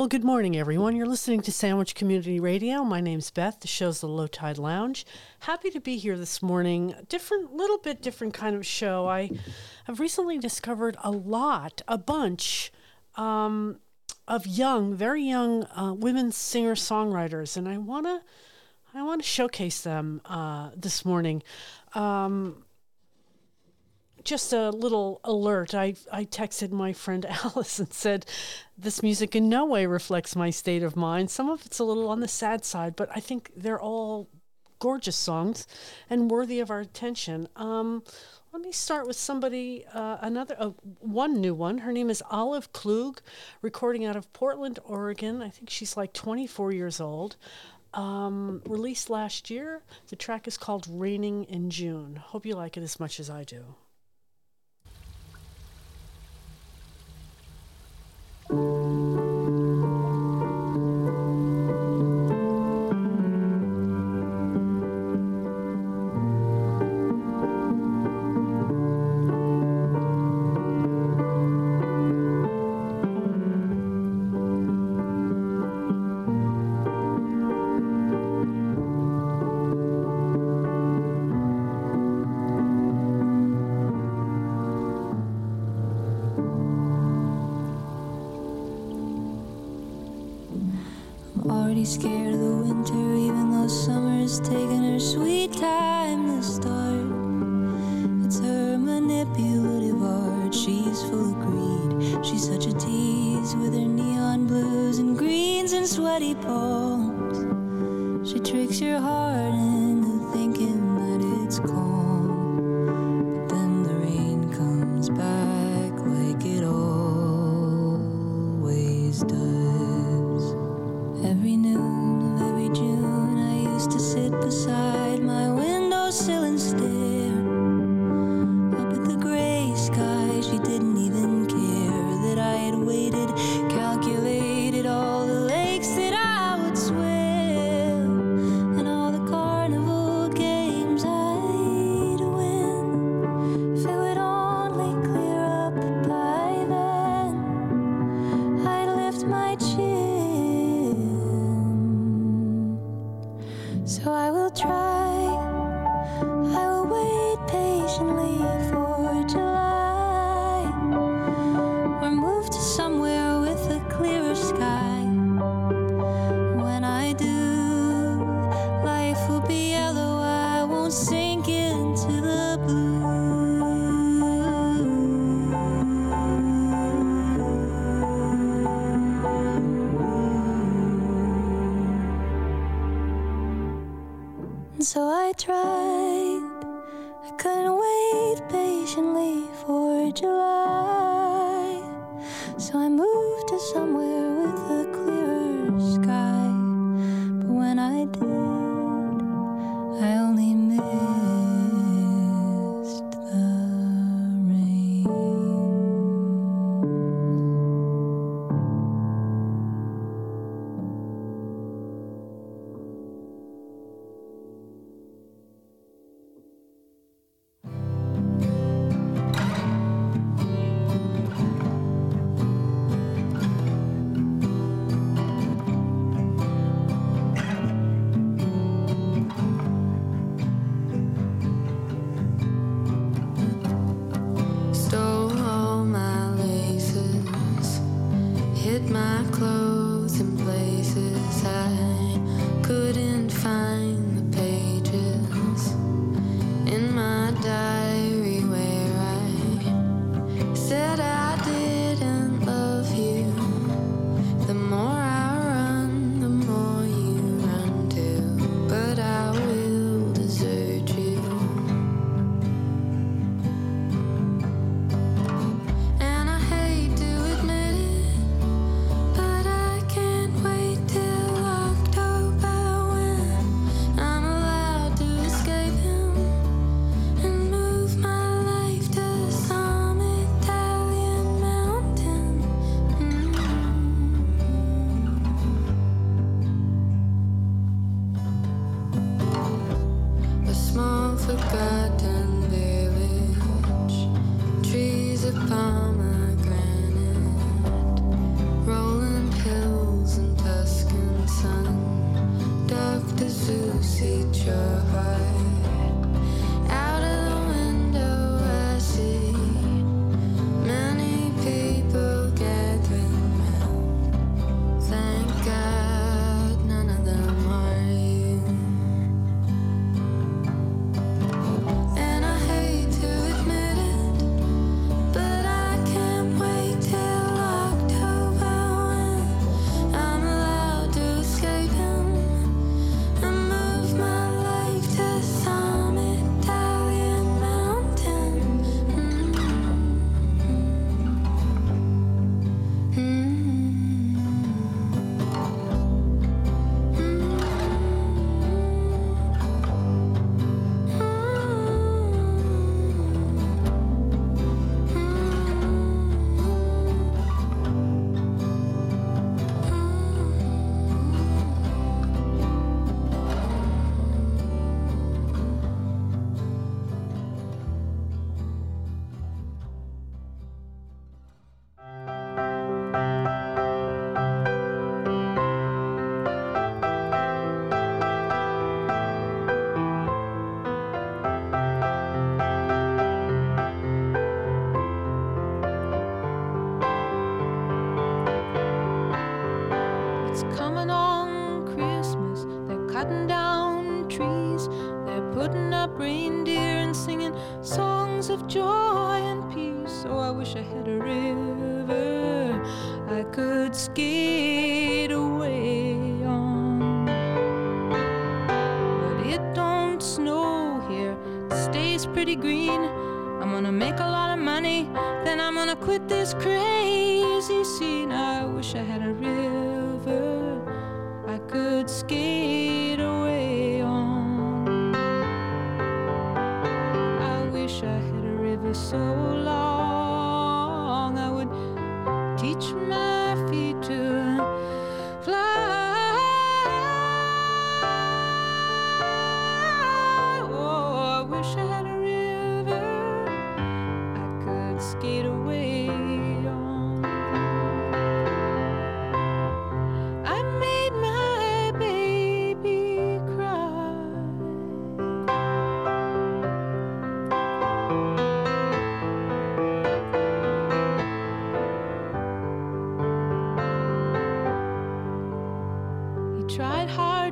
Well, good morning, everyone. You're listening to Sandwich Community Radio. My name's Beth. The show's the Low Tide Lounge. Happy to be here this morning. Different, little bit different kind of show. I have recently discovered a lot, a bunch um, of young, very young uh, women singer songwriters, and I wanna, I want to showcase them uh, this morning. Um, just a little alert. I, I texted my friend Alice and said, This music in no way reflects my state of mind. Some of it's a little on the sad side, but I think they're all gorgeous songs and worthy of our attention. Um, let me start with somebody, uh, another, uh, one new one. Her name is Olive Klug, recording out of Portland, Oregon. I think she's like 24 years old. Um, released last year. The track is called Raining in June. Hope you like it as much as I do. Already quit this crazy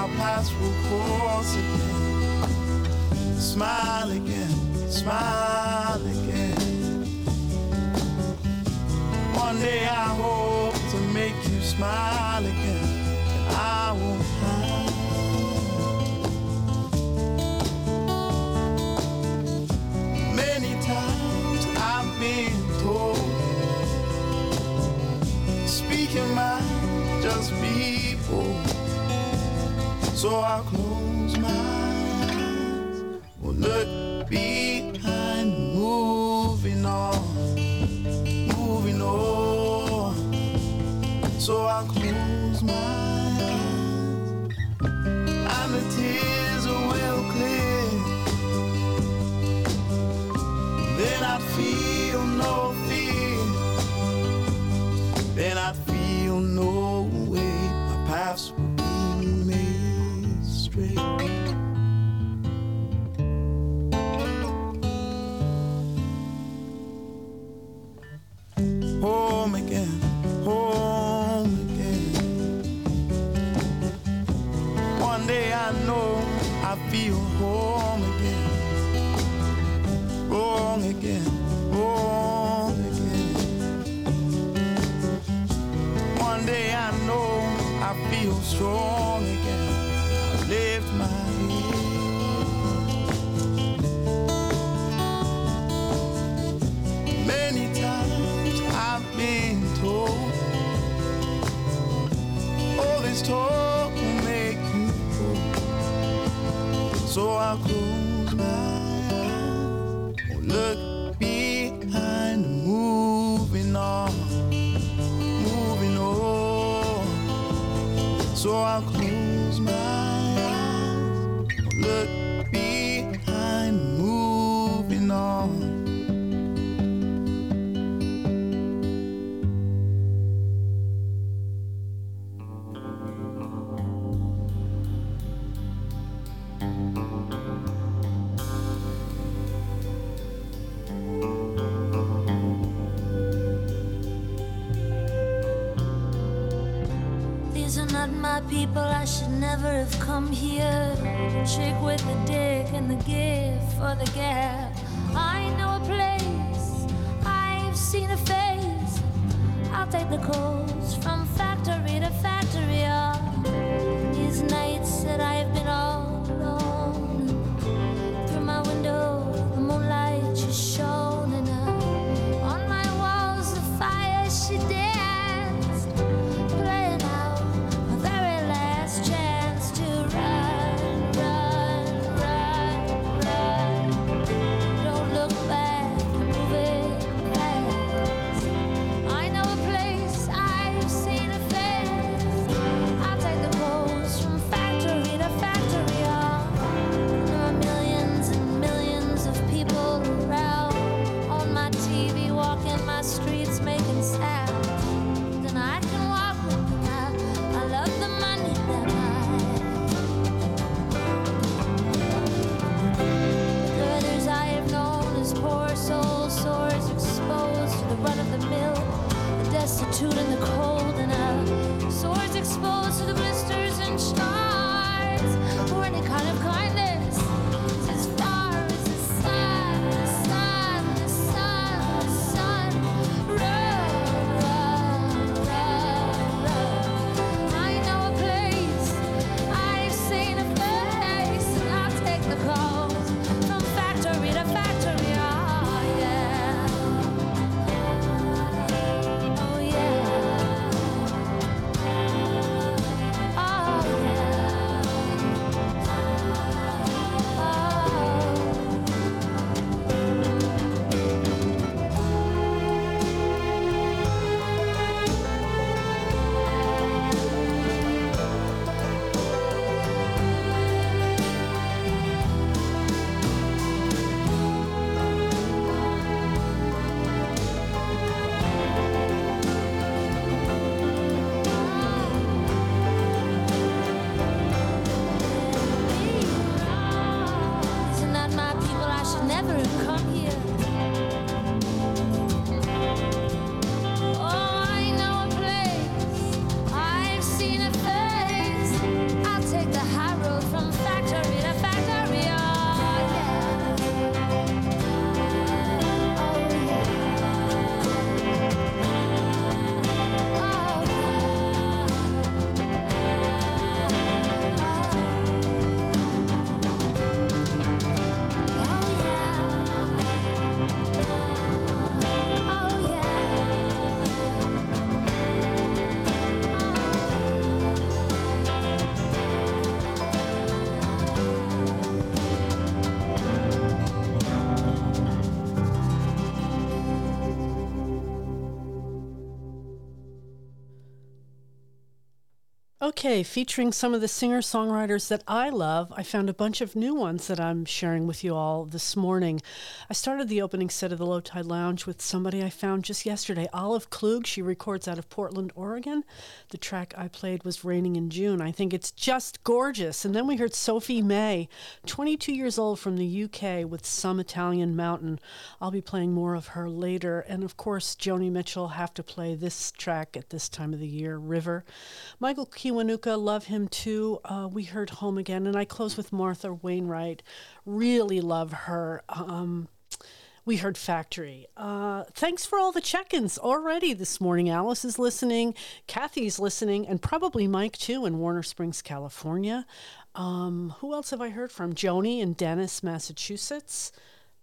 our paths will cross again. Smile again, smile again. One day I hope to make you smile. so I'll I'll close Okay, featuring some of the singer songwriters that I love, I found a bunch of new ones that I'm sharing with you all this morning. I started the opening set of the Low Tide Lounge with somebody I found just yesterday, Olive Klug. She records out of Portland, Oregon. The track I played was Raining in June. I think it's just gorgeous. And then we heard Sophie May, 22 years old from the UK, with Some Italian Mountain. I'll be playing more of her later. And of course, Joni Mitchell have to play this track at this time of the year, River. Michael Kiwanuka, love him too. Uh, we heard Home Again, and I close with Martha Wainwright. Really love her. Um, we heard Factory. Uh, thanks for all the check ins already this morning. Alice is listening, Kathy's listening, and probably Mike too in Warner Springs, California. Um, who else have I heard from? Joni in Dennis, Massachusetts.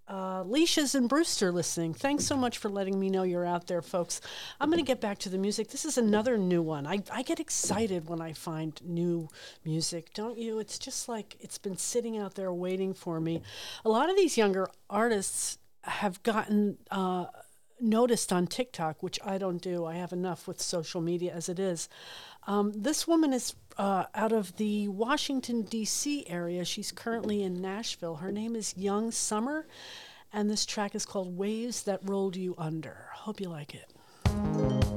Uh, Leisha's and Brewster listening. Thanks so much for letting me know you're out there, folks. I'm going to get back to the music. This is another new one. I, I get excited when I find new music, don't you? It's just like it's been sitting out there waiting for me. A lot of these younger artists have gotten uh, noticed on TikTok, which I don't do. I have enough with social media as it is. Um, this woman is uh, out of the Washington, D.C. area. She's currently in Nashville. Her name is Young Summer, and this track is called Waves That Rolled You Under. Hope you like it.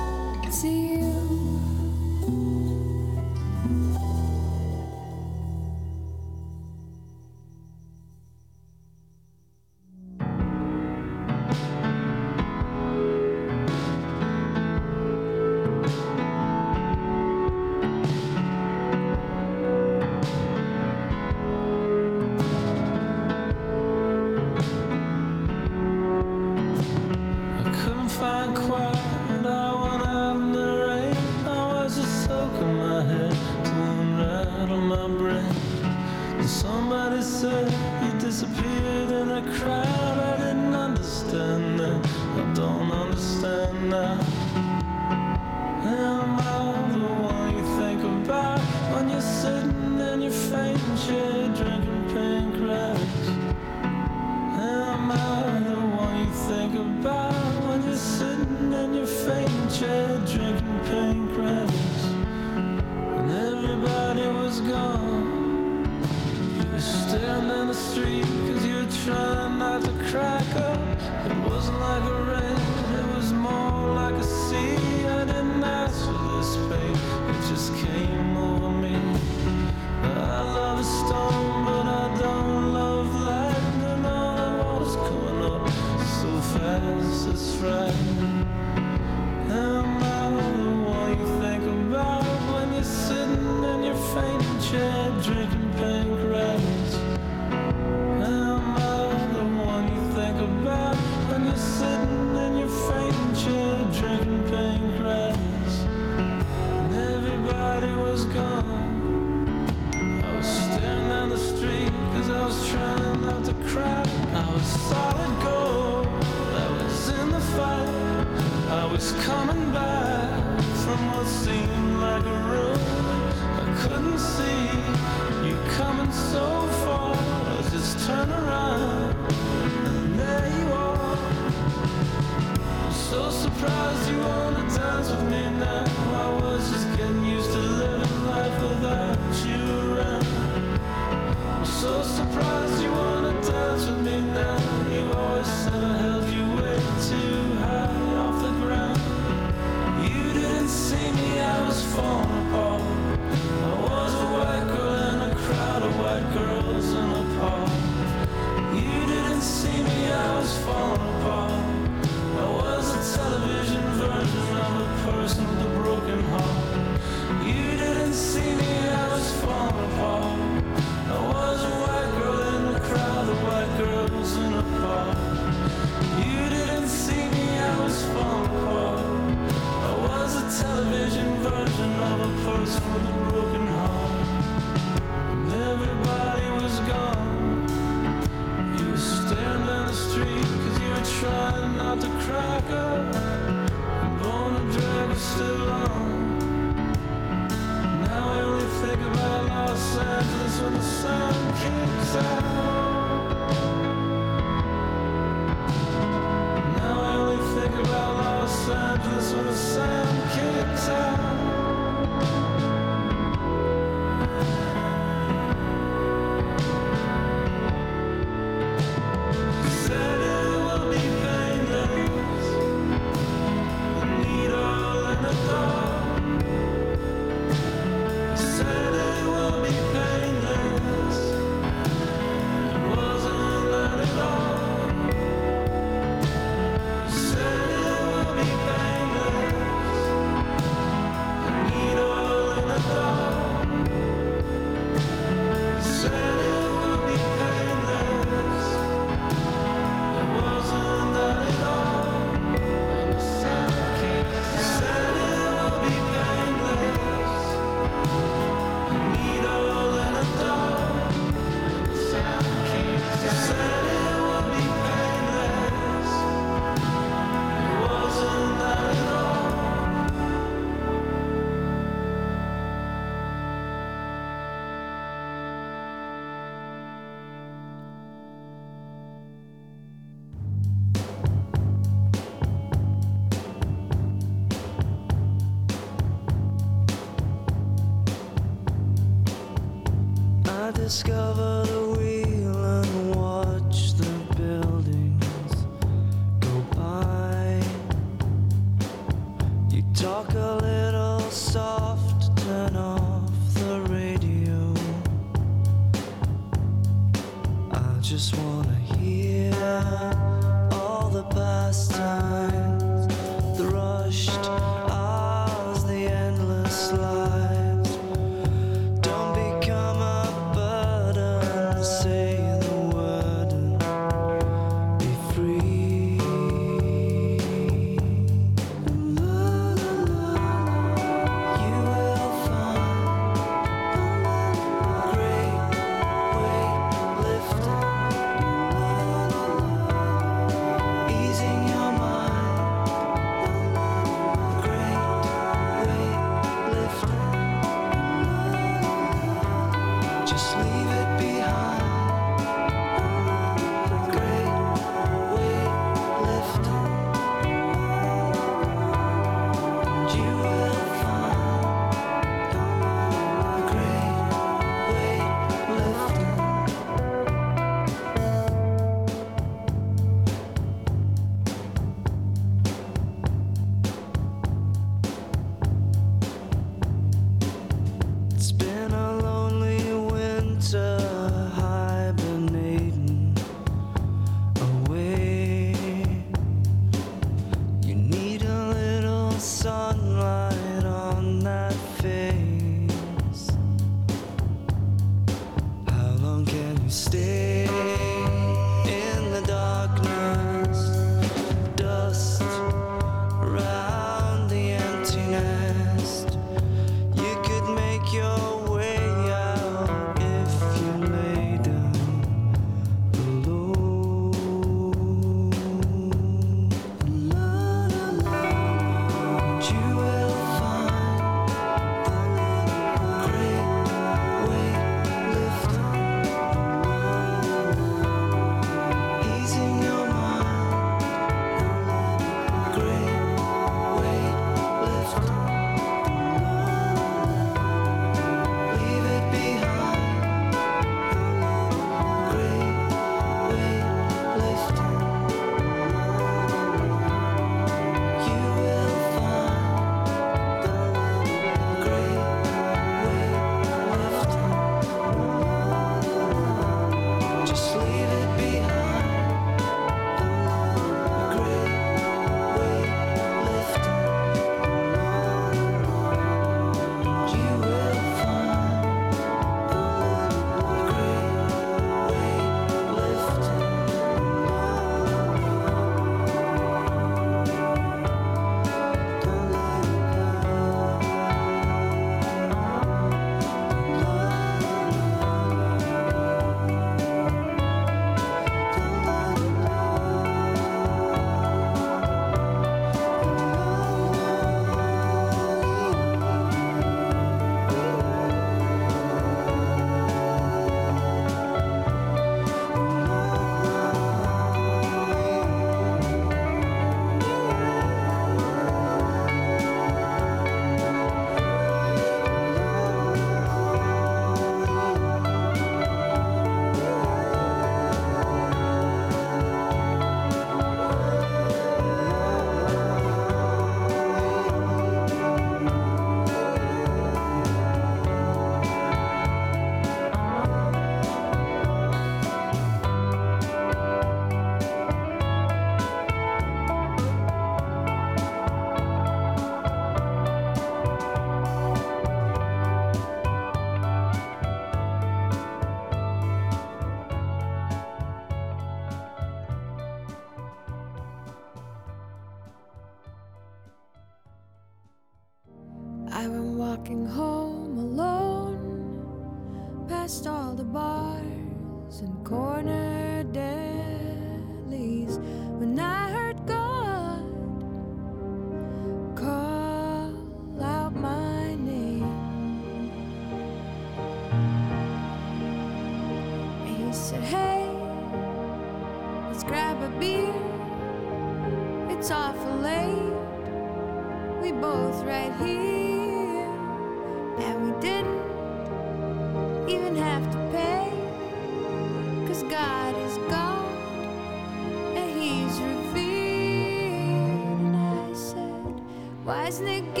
Why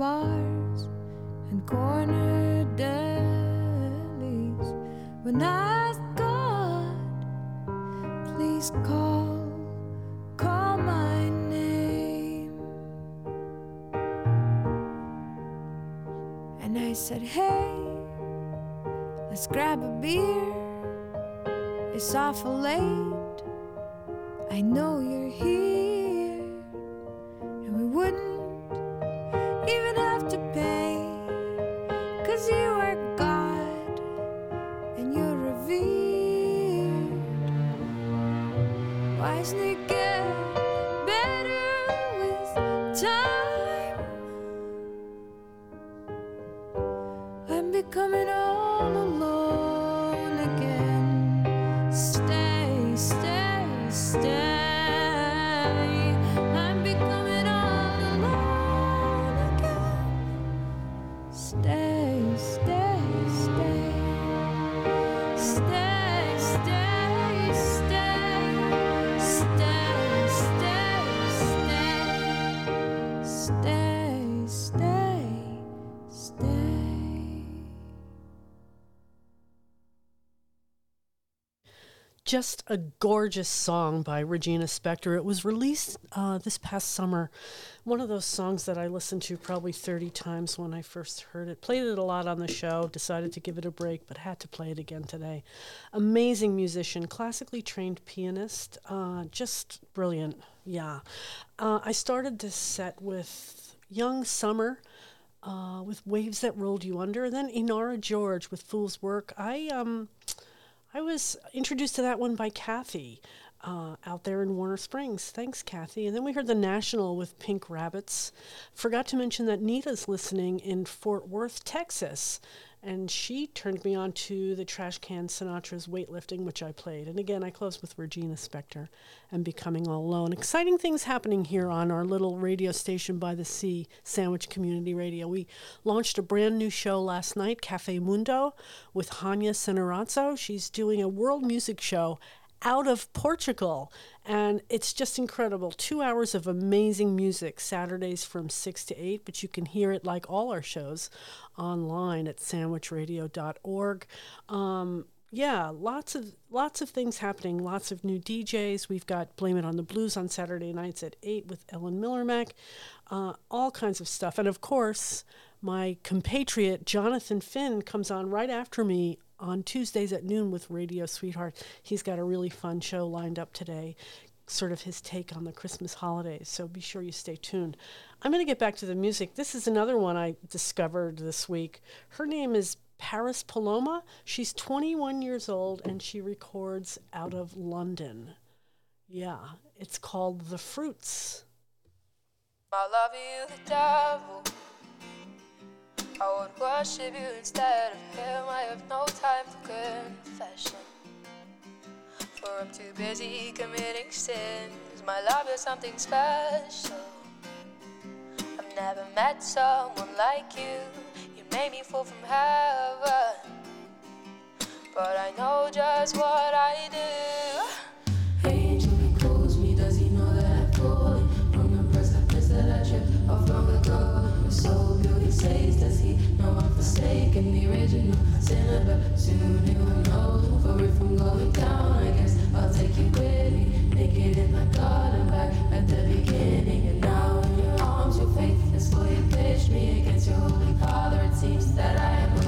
bars and corner delis. When I asked God, please call, call my name. And I said, hey, let's grab a beer. It's awful late. Just a gorgeous song by Regina Spektor. It was released uh, this past summer. One of those songs that I listened to probably 30 times when I first heard it. Played it a lot on the show, decided to give it a break, but had to play it again today. Amazing musician, classically trained pianist, uh, just brilliant. Yeah. Uh, I started this set with Young Summer uh, with Waves That Rolled You Under, and then Inara George with Fool's Work. I um, I was introduced to that one by Kathy uh, out there in Warner Springs. Thanks, Kathy. And then we heard the National with Pink Rabbits. Forgot to mention that Nita's listening in Fort Worth, Texas. And she turned me on to the Trash Can Sinatra's Weightlifting, which I played. And again, I closed with Regina Spektor and Becoming All Alone. Exciting things happening here on our little radio station by the sea, Sandwich Community Radio. We launched a brand new show last night, Cafe Mundo, with Hanya Senarazzo. She's doing a world music show out of Portugal. And it's just incredible. Two hours of amazing music, Saturdays from 6 to 8, but you can hear it like all our shows online at sandwichradio.org. Um, yeah, lots of lots of things happening. Lots of new DJs. We've got Blame It on the Blues on Saturday nights at eight with Ellen Millermack. Uh, all kinds of stuff, and of course, my compatriot Jonathan Finn comes on right after me on Tuesdays at noon with Radio Sweetheart. He's got a really fun show lined up today, sort of his take on the Christmas holidays. So be sure you stay tuned. I'm going to get back to the music. This is another one I discovered this week. Her name is Paris Paloma. She's 21 years old and she records out of London. Yeah, it's called The Fruits. I love you, the devil. I would worship you instead of him. I have no time for confession. For I'm too busy committing sins. My love is something special. I've never met someone like you. You made me fall from heaven. But I know just what I do. Sinner, but soon will know. I'm going down, I guess I'll take you with me. Naked in my garden, back at the beginning. And now in your arms, your faith is fully pitched me against your holy father. It seems that I am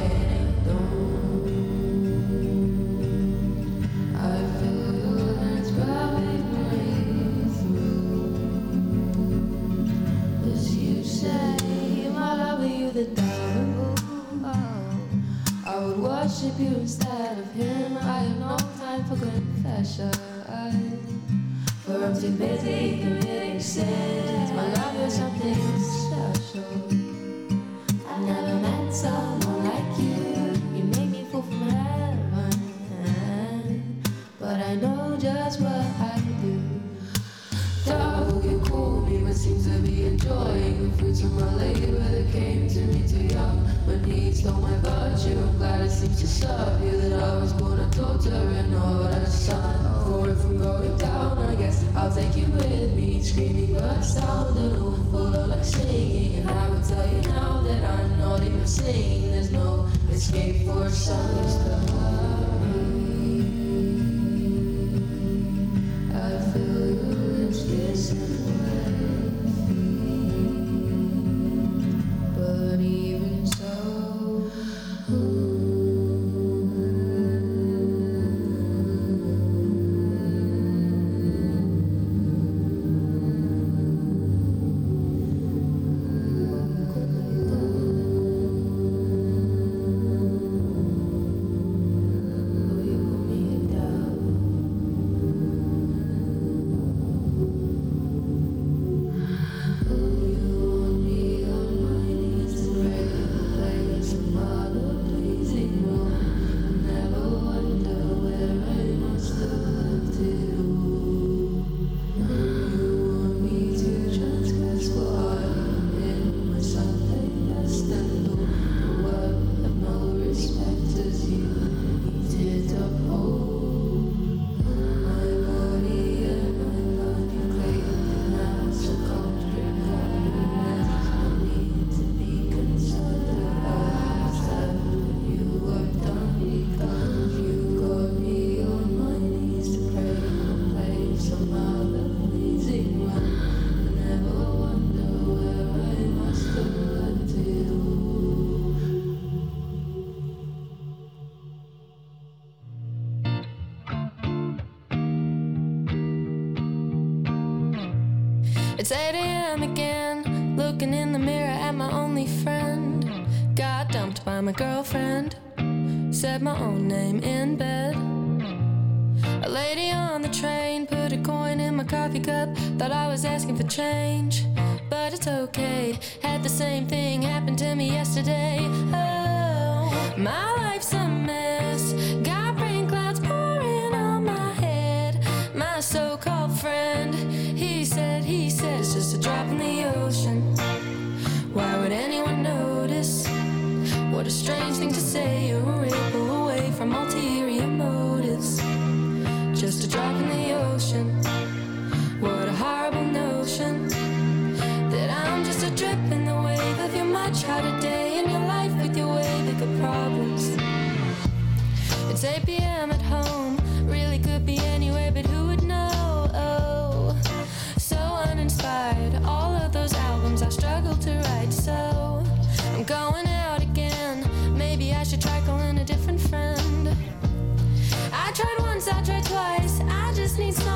worship you instead of him. I have no time for confession. For I'm too busy committing sins. My love is something special. I've never met someone like you. You made me fall from heaven. But I know just what I Seems to be enjoying the fruits of my labor that came to me too young. My needs stole my virtue. I'm glad it seems to serve you that I was born a daughter and not a son. Forward from going down, I guess I'll take you with me. Screaming birds sound and overfull like singing. And I will tell you now that I'm not even singing. There's no escape for silence. Looking in the mirror at my only friend. Got dumped by my girlfriend. Said my own name in bed. A lady on the train put a coin in my coffee cup. Thought I was asking for change, but it's okay. Had the same thing happen to me yesterday.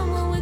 someone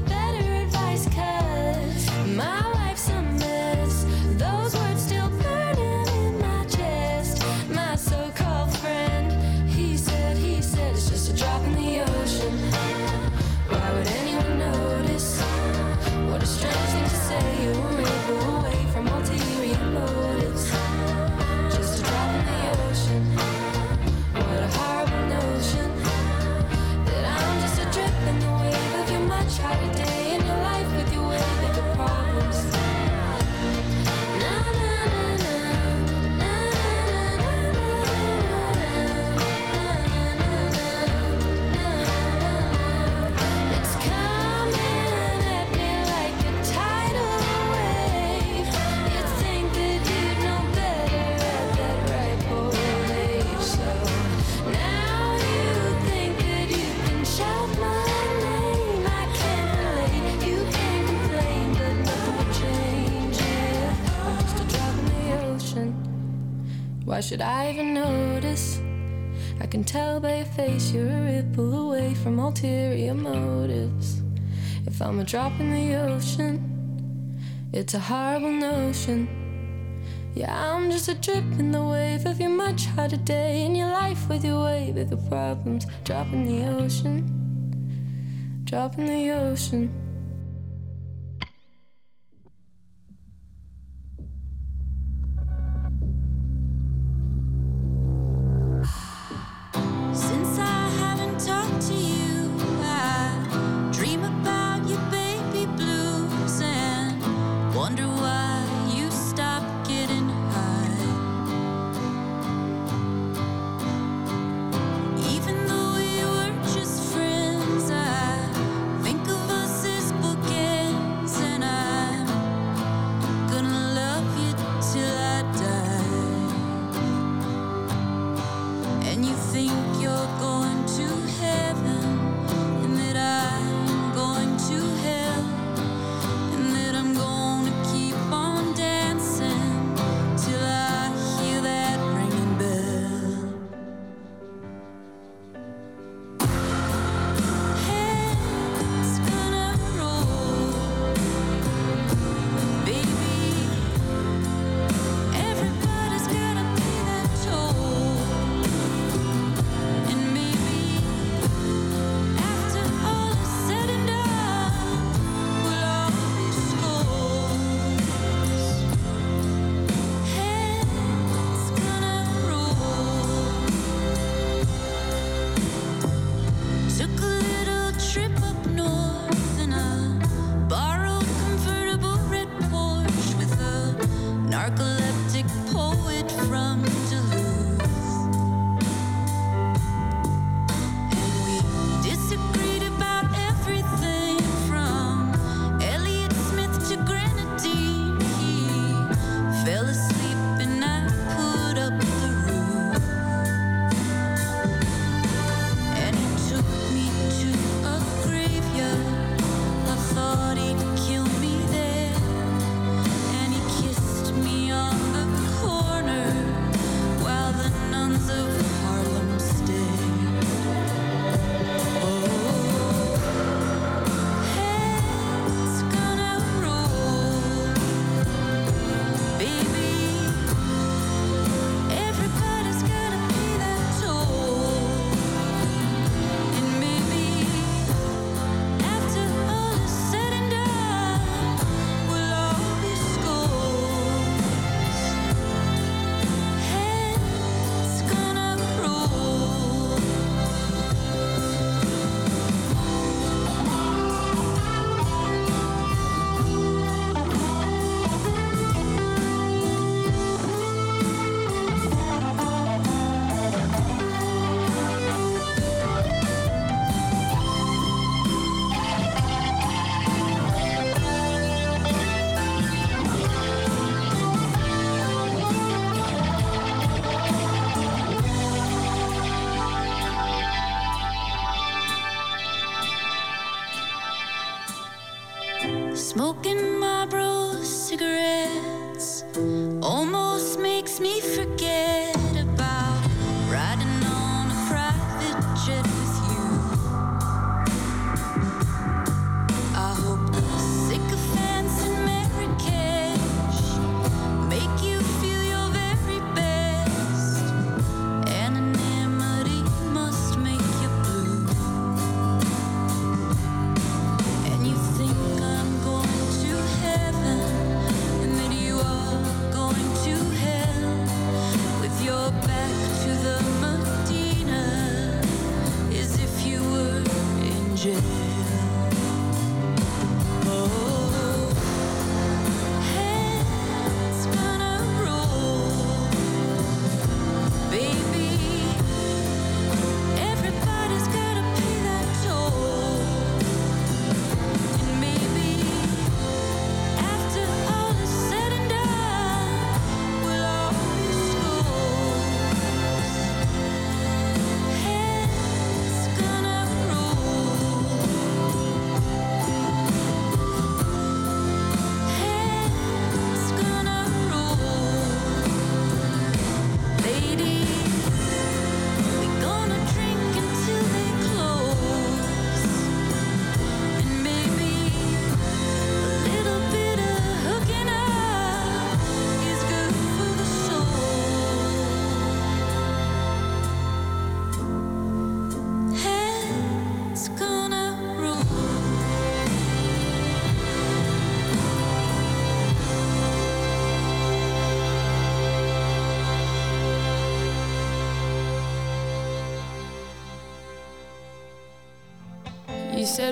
Should I even notice? I can tell by your face you're a ripple away from ulterior motives. If I'm a drop in the ocean, it's a horrible notion. Yeah, I'm just a drip in the wave of your much harder day in your life with your way your problems. Drop in the ocean, drop in the ocean. wonder why.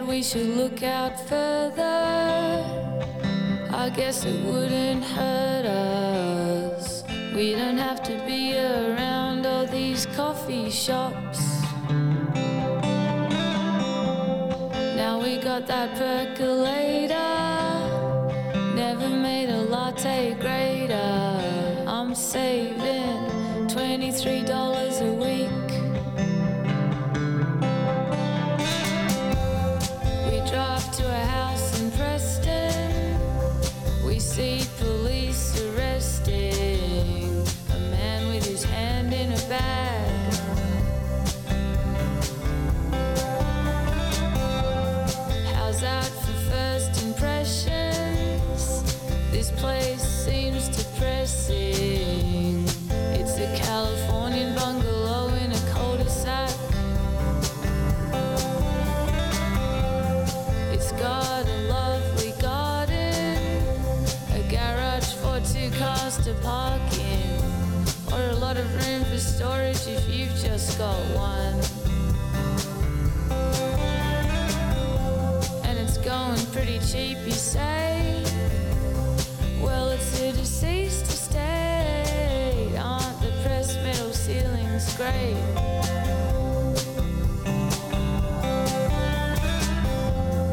said we should look out further. I guess it wouldn't hurt us. We don't have to be around all these coffee shops. Now we got that percolator. storage if you've just got one. And it's going pretty cheap, you say? Well, it's a deceased estate. Aren't the pressed metal ceilings great?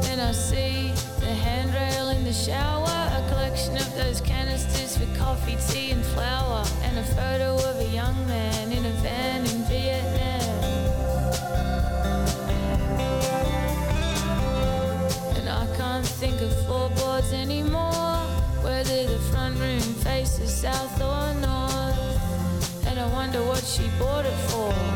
Then I see the handrail in the shower, a collection of those canisters for coffee, tea, and flour, and a photo of a young man. I wonder what she bought it for.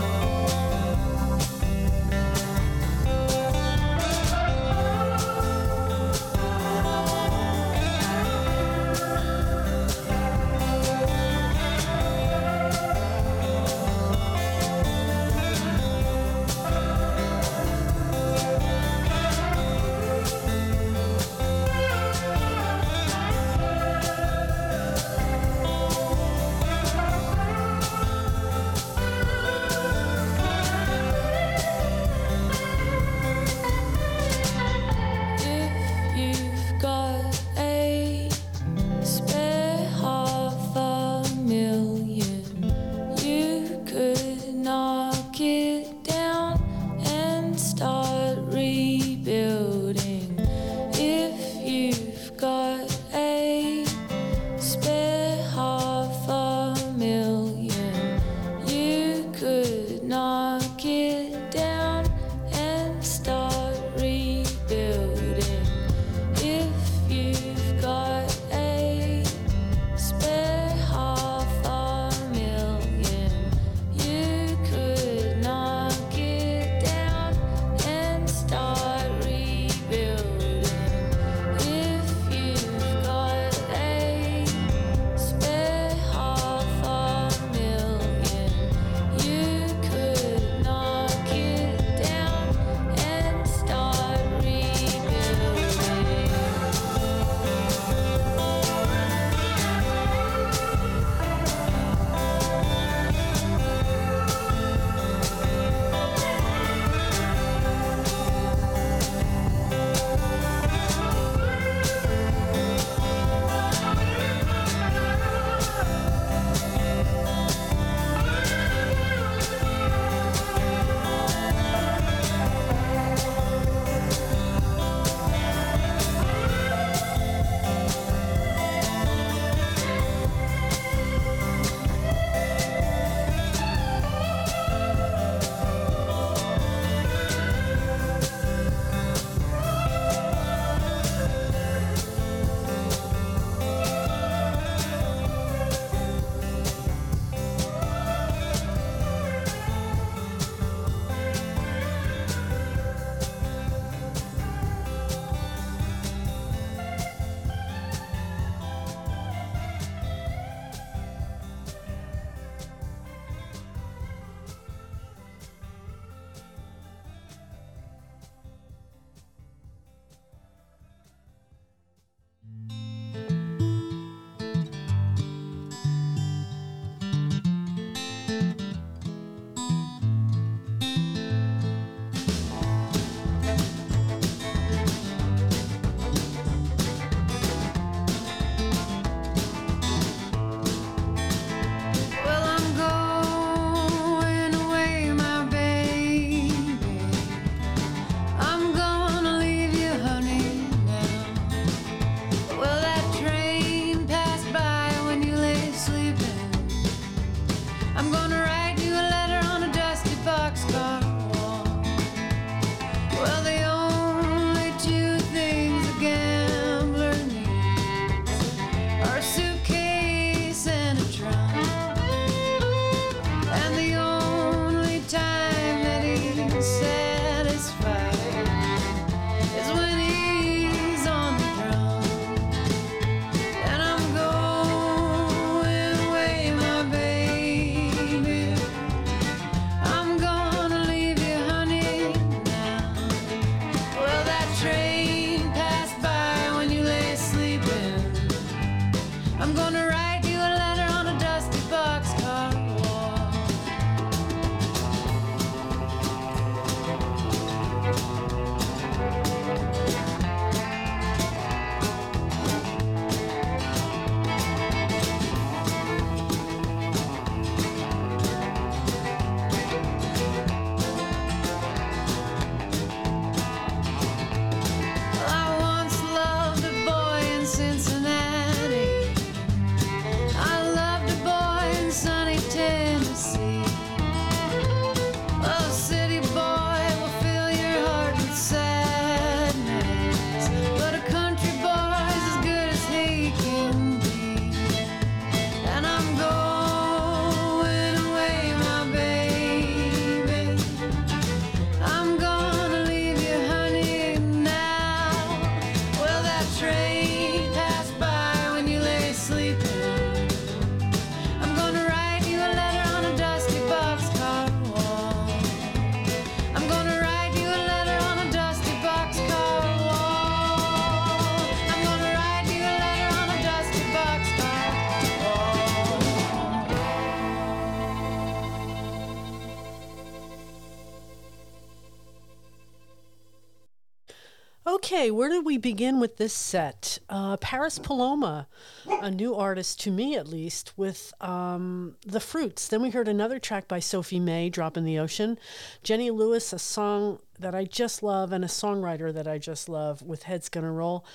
Okay, where did we begin with this set? Uh, Paris Paloma, a new artist to me at least, with um, The Fruits. Then we heard another track by Sophie May, Drop in the Ocean. Jenny Lewis, a song that I just love, and a songwriter that I just love with Heads Gonna Roll.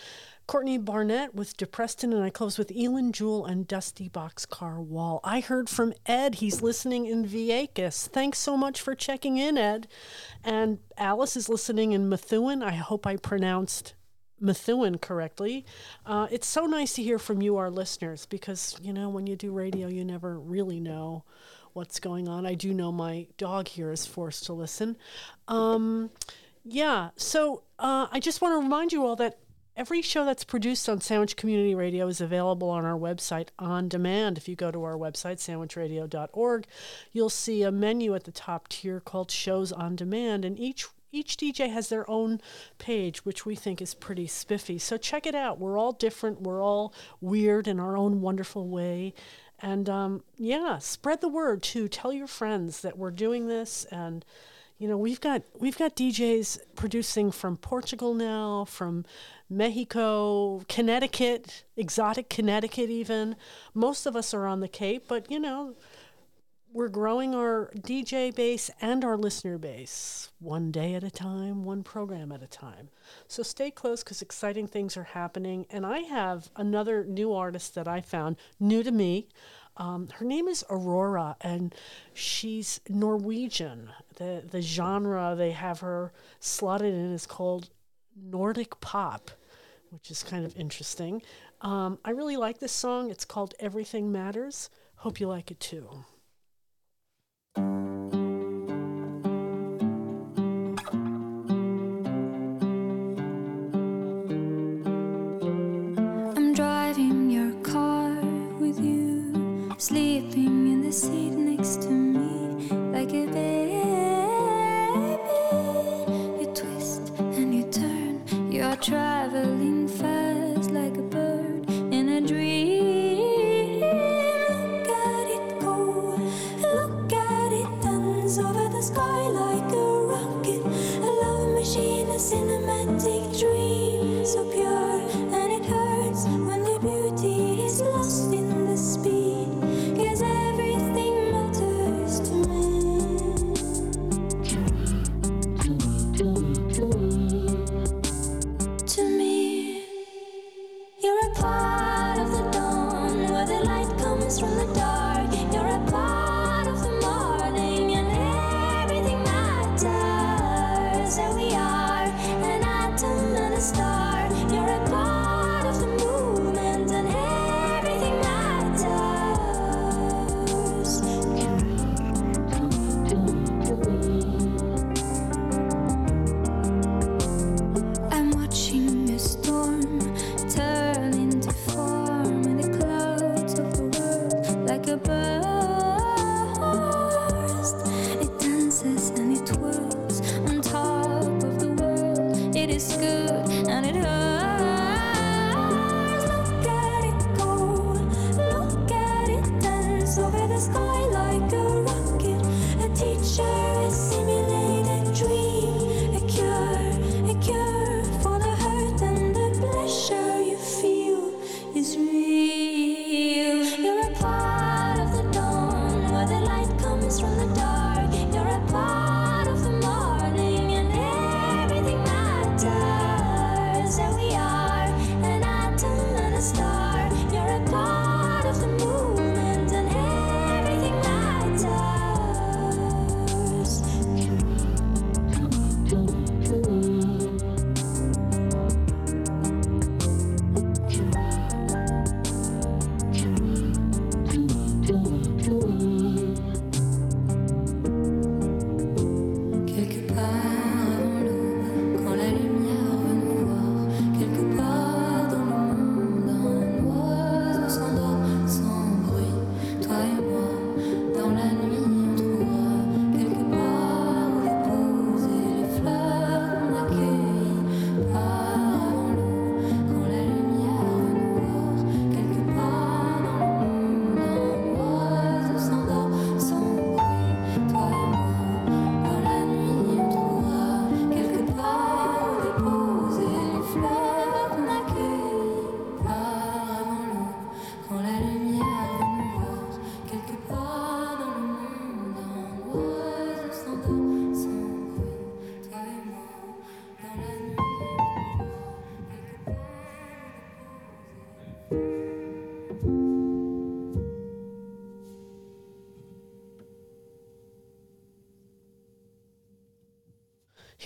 Courtney Barnett with Depreston, and I close with Eilen Jewell and Dusty Boxcar Wall. I heard from Ed. He's listening in Vieques. Thanks so much for checking in, Ed. And Alice is listening in Methuen. I hope I pronounced Methuen correctly. Uh, it's so nice to hear from you, our listeners, because, you know, when you do radio, you never really know what's going on. I do know my dog here is forced to listen. Um, yeah, so uh, I just want to remind you all that every show that's produced on Sandwich Community Radio is available on our website on demand. If you go to our website, sandwichradio.org, you'll see a menu at the top tier called Shows on Demand, and each each DJ has their own page, which we think is pretty spiffy. So check it out. We're all different. We're all weird in our own wonderful way. And um, yeah, spread the word too. Tell your friends that we're doing this and you know we've got we've got DJs producing from Portugal now, from Mexico, Connecticut, exotic Connecticut even. Most of us are on the Cape, but you know, we're growing our DJ base and our listener base one day at a time, one program at a time. So stay close because exciting things are happening. And I have another new artist that I found, new to me. Um, her name is Aurora, and she's Norwegian. The the genre they have her slotted in is called Nordic pop, which is kind of interesting. Um, I really like this song. It's called Everything Matters. Hope you like it too. I'm driving your car with you, sleeping in the seat next to me like a baby.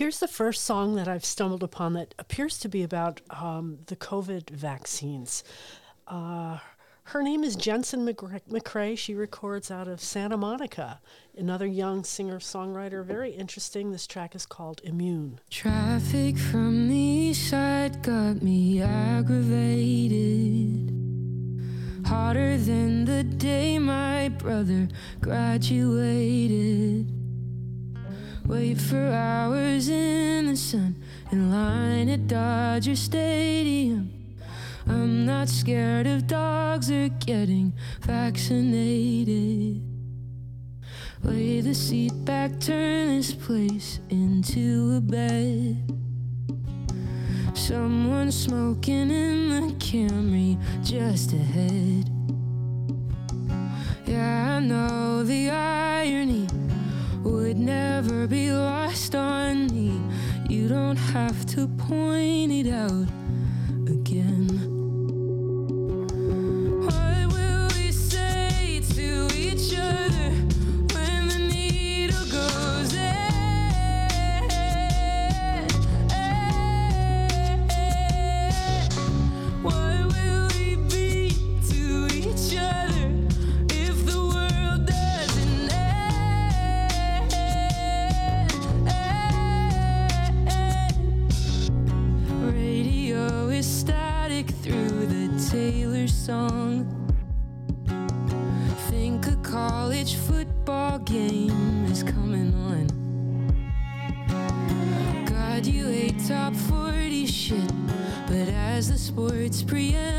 Here's the first song that I've stumbled upon that appears to be about um, the COVID vaccines. Uh, her name is Jensen McRae. She records out of Santa Monica. Another young singer songwriter. Very interesting. This track is called Immune. Traffic from the east side got me aggravated. Hotter than the day my brother graduated. Wait for hours in the sun in line at Dodger Stadium. I'm not scared of dogs or getting vaccinated. Lay the seat back, turn this place into a bed. Someone smoking in the Camry just ahead. Yeah, I know the irony never be lost on me. You don't have to point it out again. As the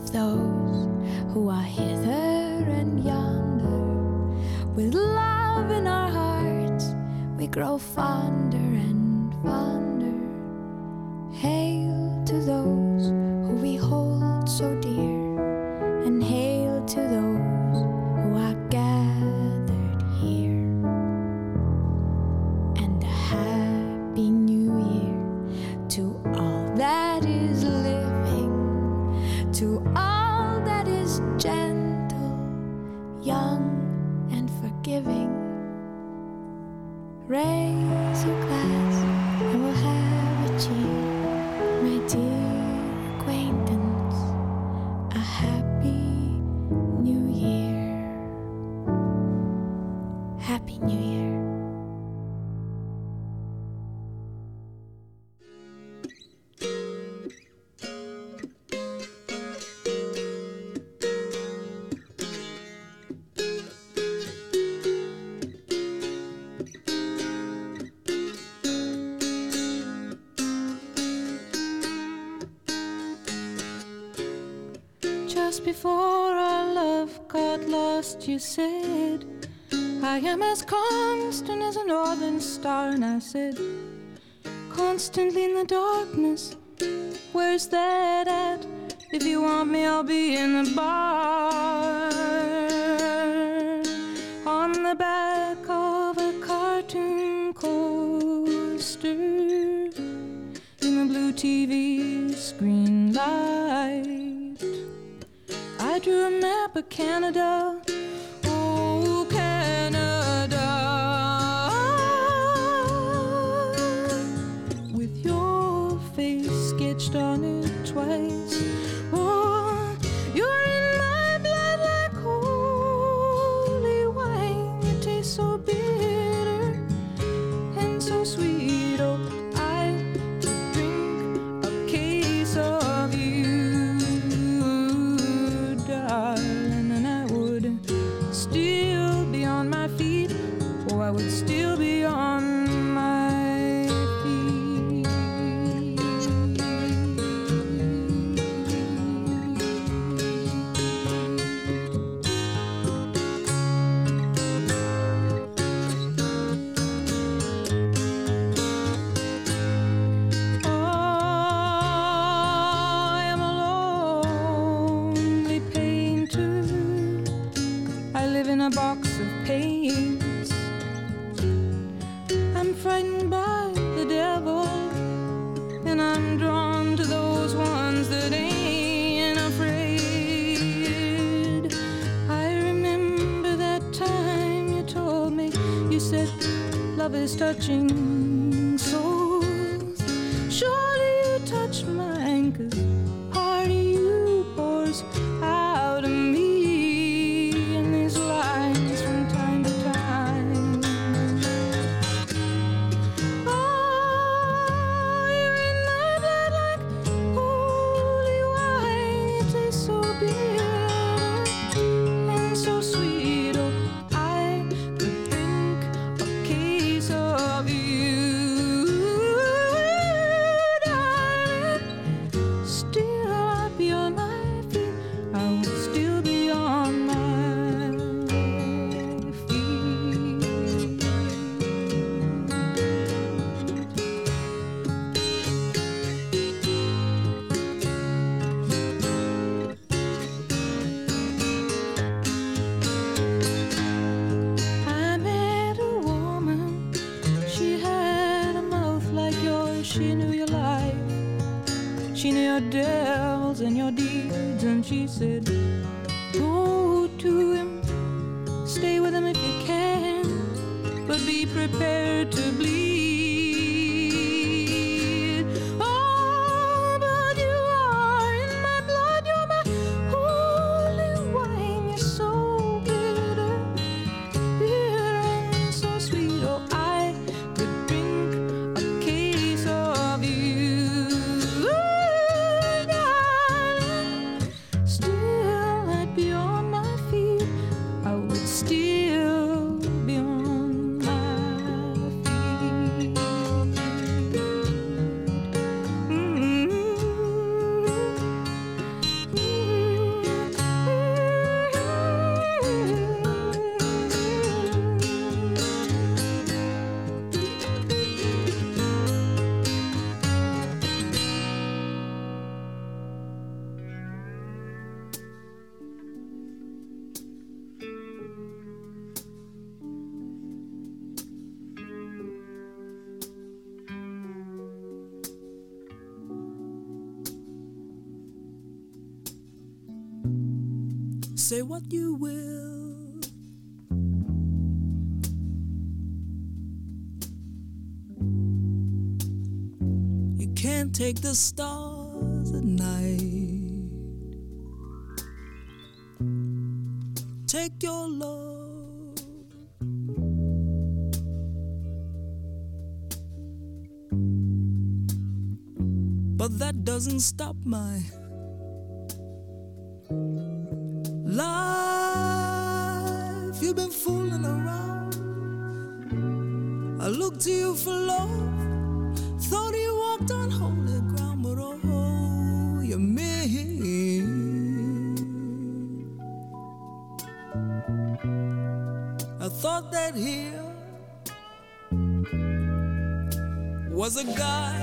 of those who are hither and yonder. With love in our hearts, we grow fonder and you said, I am as constant as a northern star. And I said, Constantly in the darkness, where's that at? If you want me, I'll be in the bar. On the back of a cartoon coaster, in the blue TV screen light, I drew a map of Canada is touching. around. Say what you will. You can't take the stars at night. Take your love. But that doesn't stop my a guy.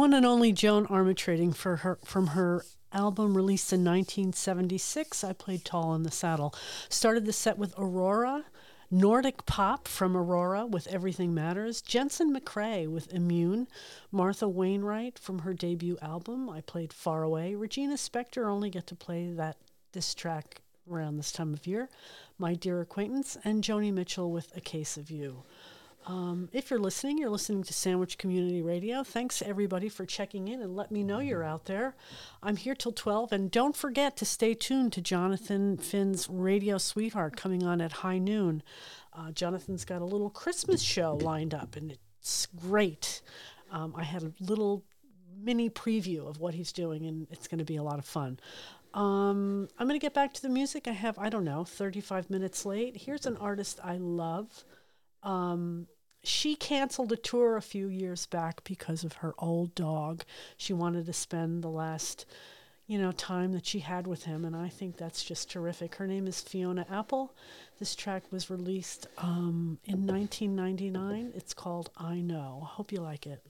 One and only Joan Armatrading for her from her album released in 1976. I played Tall in the Saddle. Started the set with Aurora, Nordic Pop from Aurora with Everything Matters, Jensen McRae with Immune, Martha Wainwright from her debut album. I played Far Away. Regina Spektor only get to play that this track around this time of year. My Dear Acquaintance and Joni Mitchell with A Case of You. Um, if you're listening, you're listening to Sandwich Community Radio. Thanks everybody for checking in and let me know you're out there. I'm here till 12, and don't forget to stay tuned to Jonathan Finn's Radio Sweetheart coming on at high noon. Uh, Jonathan's got a little Christmas show lined up, and it's great. Um, I had a little mini preview of what he's doing, and it's going to be a lot of fun. Um, I'm going to get back to the music. I have, I don't know, 35 minutes late. Here's an artist I love. Um, she canceled a tour a few years back because of her old dog. She wanted to spend the last, you know, time that she had with him, and I think that's just terrific. Her name is Fiona Apple. This track was released um, in 1999. It's called I Know. Hope you like it.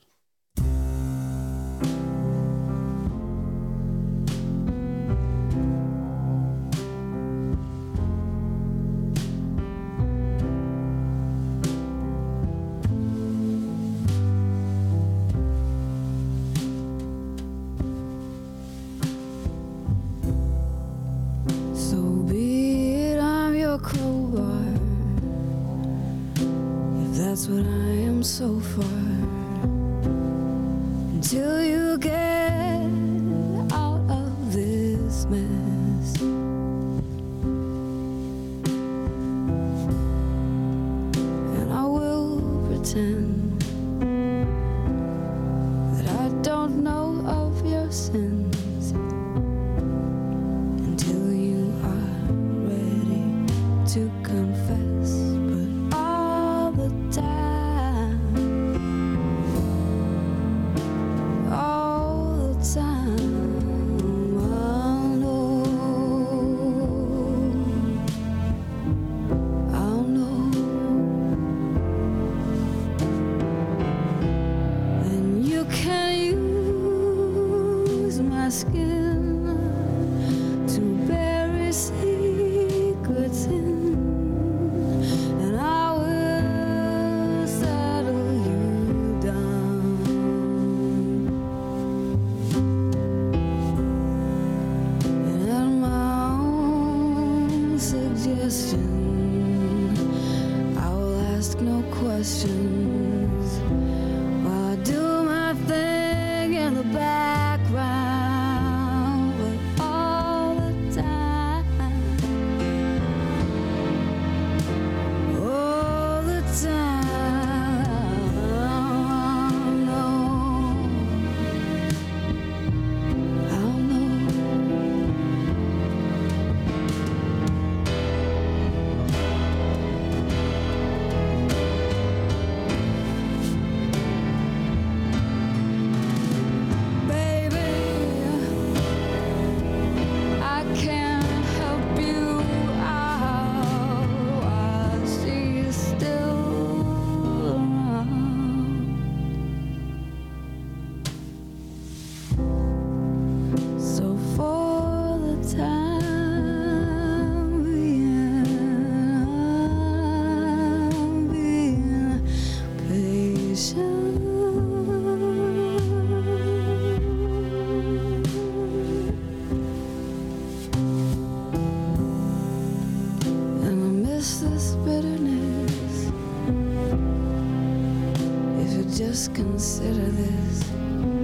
Just consider this.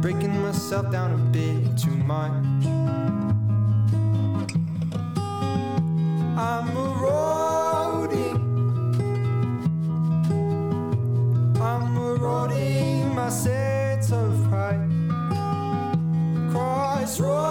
breaking myself down a bit too much. I'm eroding, I'm eroding my sense of pride. Crossroads.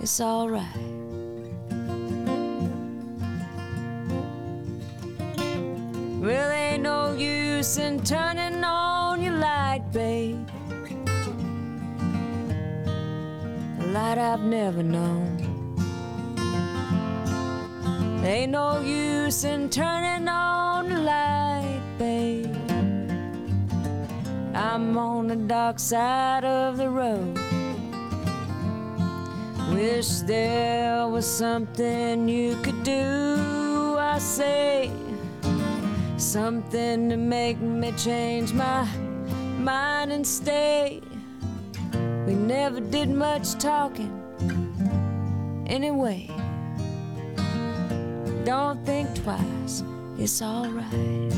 It's alright. Well, ain't no use in turning on your light, babe. A light I've never known. Ain't no use in turning on the light, babe. I'm on the dark side of the road. Wish there was something you could do, I say. Something to make me change my mind and stay. We never did much talking. Anyway, don't think twice, it's alright.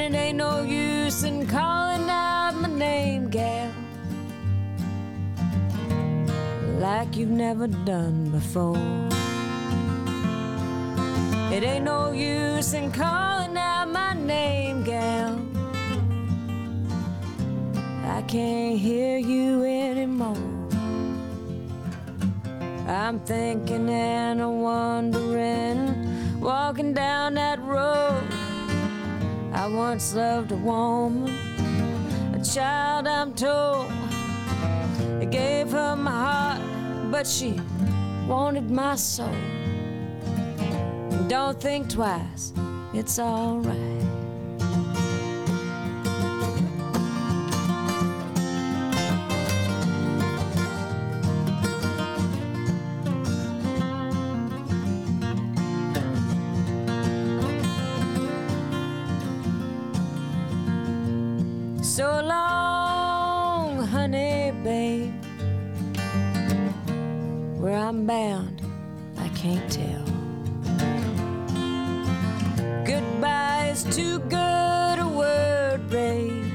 And it ain't no use in calling out my name, gal. Like you've never done before. It ain't no use in calling out my name, gal. I can't hear you anymore. I'm thinking and I'm wondering, walking down that road. I once loved a woman, a child I'm told. I gave her my heart, but she wanted my soul. Don't think twice, it's alright. Bound, I can't tell. Goodbye is too good a word, babe.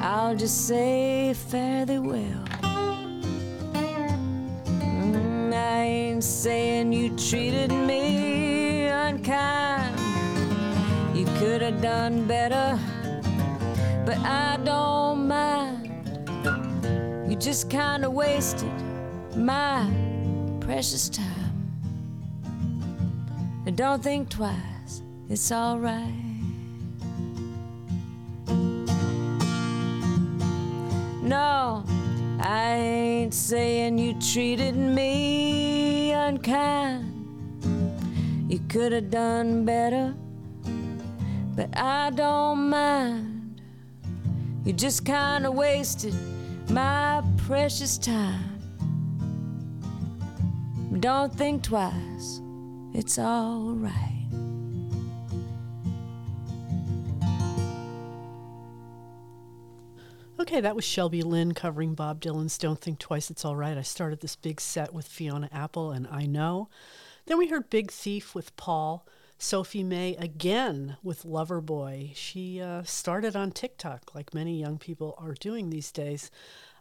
I'll just say fare thee well. Mm, I ain't saying you treated me unkind. You could have done better, but I don't mind. You just kinda wasted my precious time. And don't think twice, it's alright. No, I ain't saying you treated me unkind. You could have done better, but I don't mind. You just kinda wasted my precious time. Don't think twice, it's alright. Okay, that was Shelby Lynne covering Bob Dylan's Don't Think Twice, It's All Right. I started this big set with Fiona Apple and I Know. Then we heard Big Thief with Paul. Sophie May again with Loverboy. She uh, started on TikTok, like many young people are doing these days.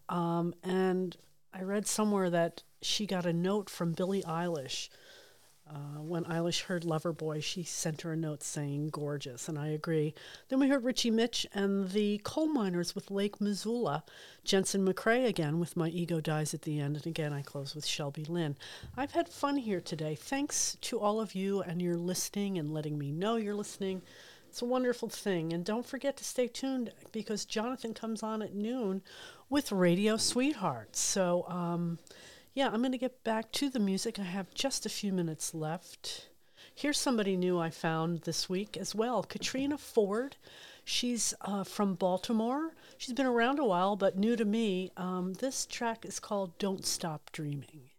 Um, and I read somewhere that she got a note from Billie Eilish. Uh, when Eilish heard Loverboy, she sent her a note saying gorgeous, and I agree. Then we heard Richy Mitch and the Coal Miners with Lake Missoula. Jensen McRae again with My Ego Dies at the End, and again I close with Shelby Lynne. I've had fun here today. Thanks to all of you and your listening and letting me know you're listening. It's a wonderful thing. And don't forget to stay tuned because Jonathan comes on at noon with Radio Sweetheart. So, um, yeah, I'm going to get back to the music. I have just a few minutes left. Here's somebody new I found this week as well Katrina Ford. She's uh, from Baltimore. She's been around a while, but new to me. Um, this track is called Don't Stop Dreaming.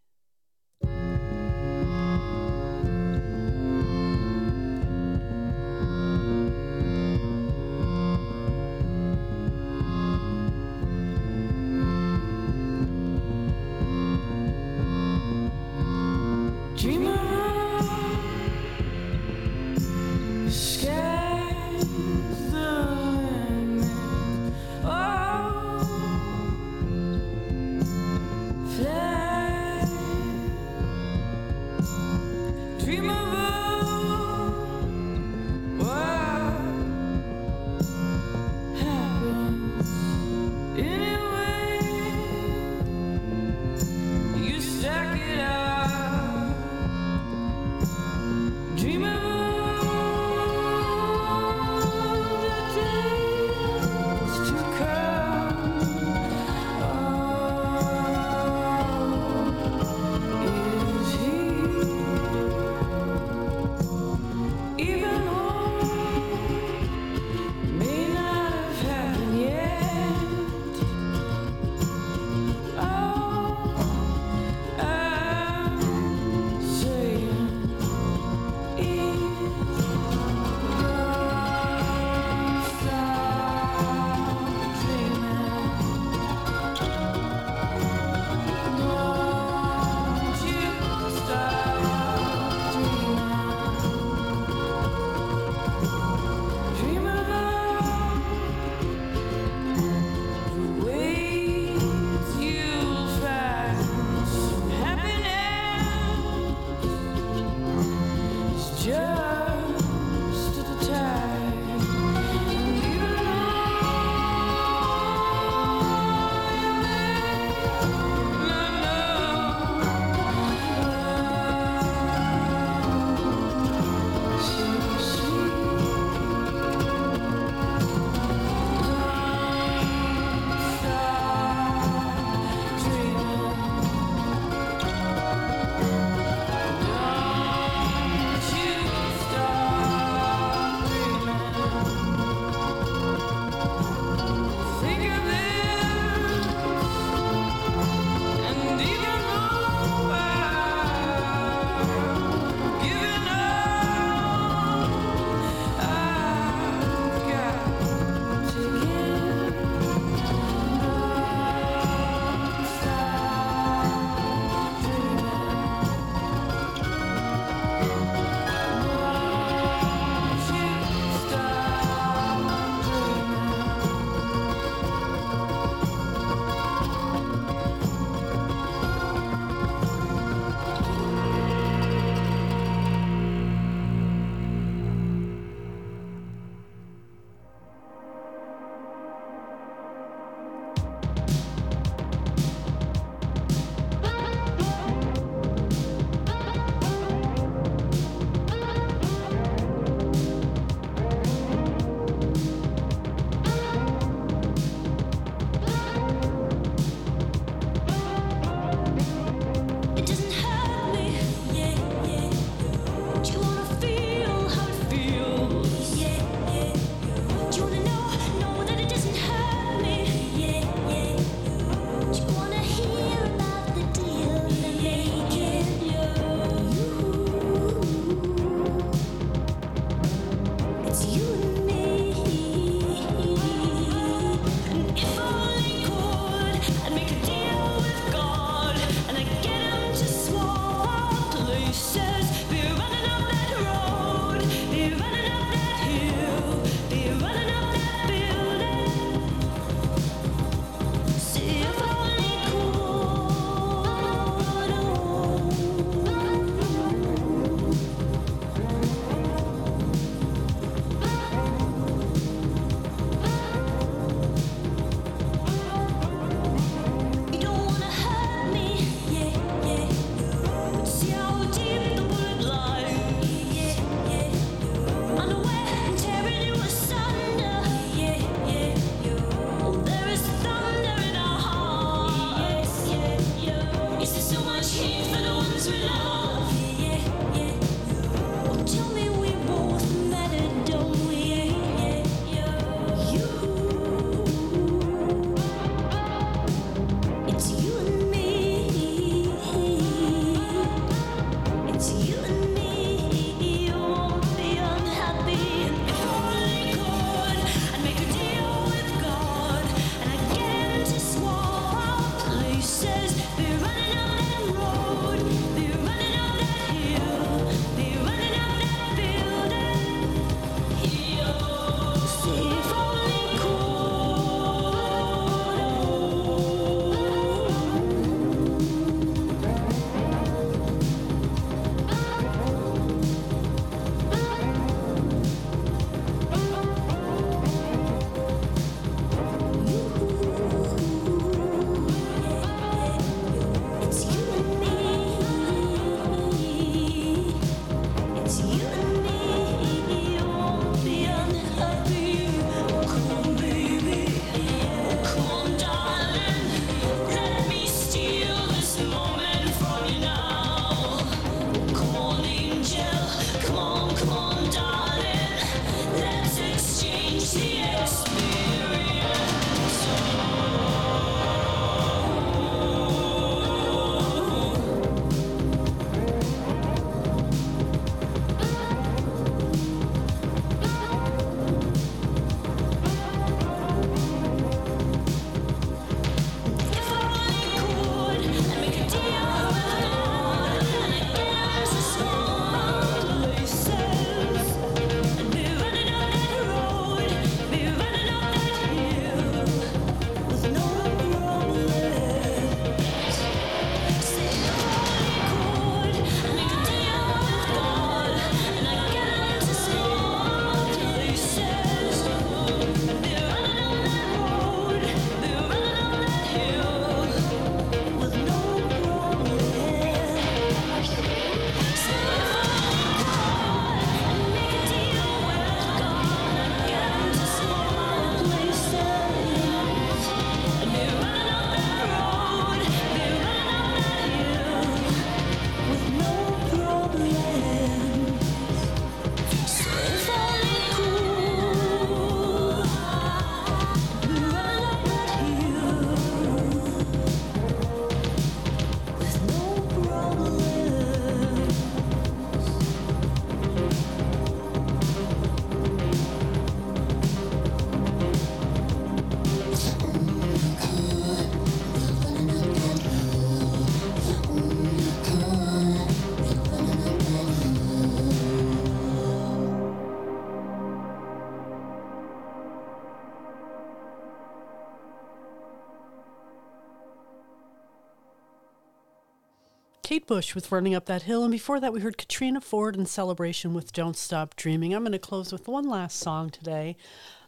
Kate Bush with Running Up That Hill. And before that, we heard Katrina Ford in Celebration with Don't Stop Dreaming. I'm going to close with one last song today.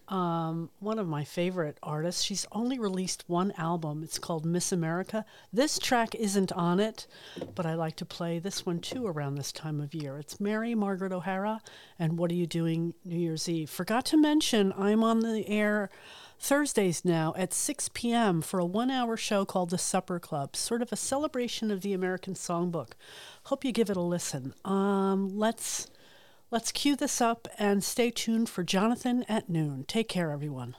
Um, one of my favorite artists. She's only released one album. It's called Miss America. This track isn't on it, but I like to play this one too around this time of year. It's Mary Margaret O'Hara and What Are You Doing New Year's Eve? Forgot to mention, I'm on the air Thursdays now at 6 p.m. for a one hour show called The Supper Club, sort of a celebration of the American Songbook. Hope you give it a listen. Um, let's let's cue this up and stay tuned for Jonathan at noon. Take care, everyone.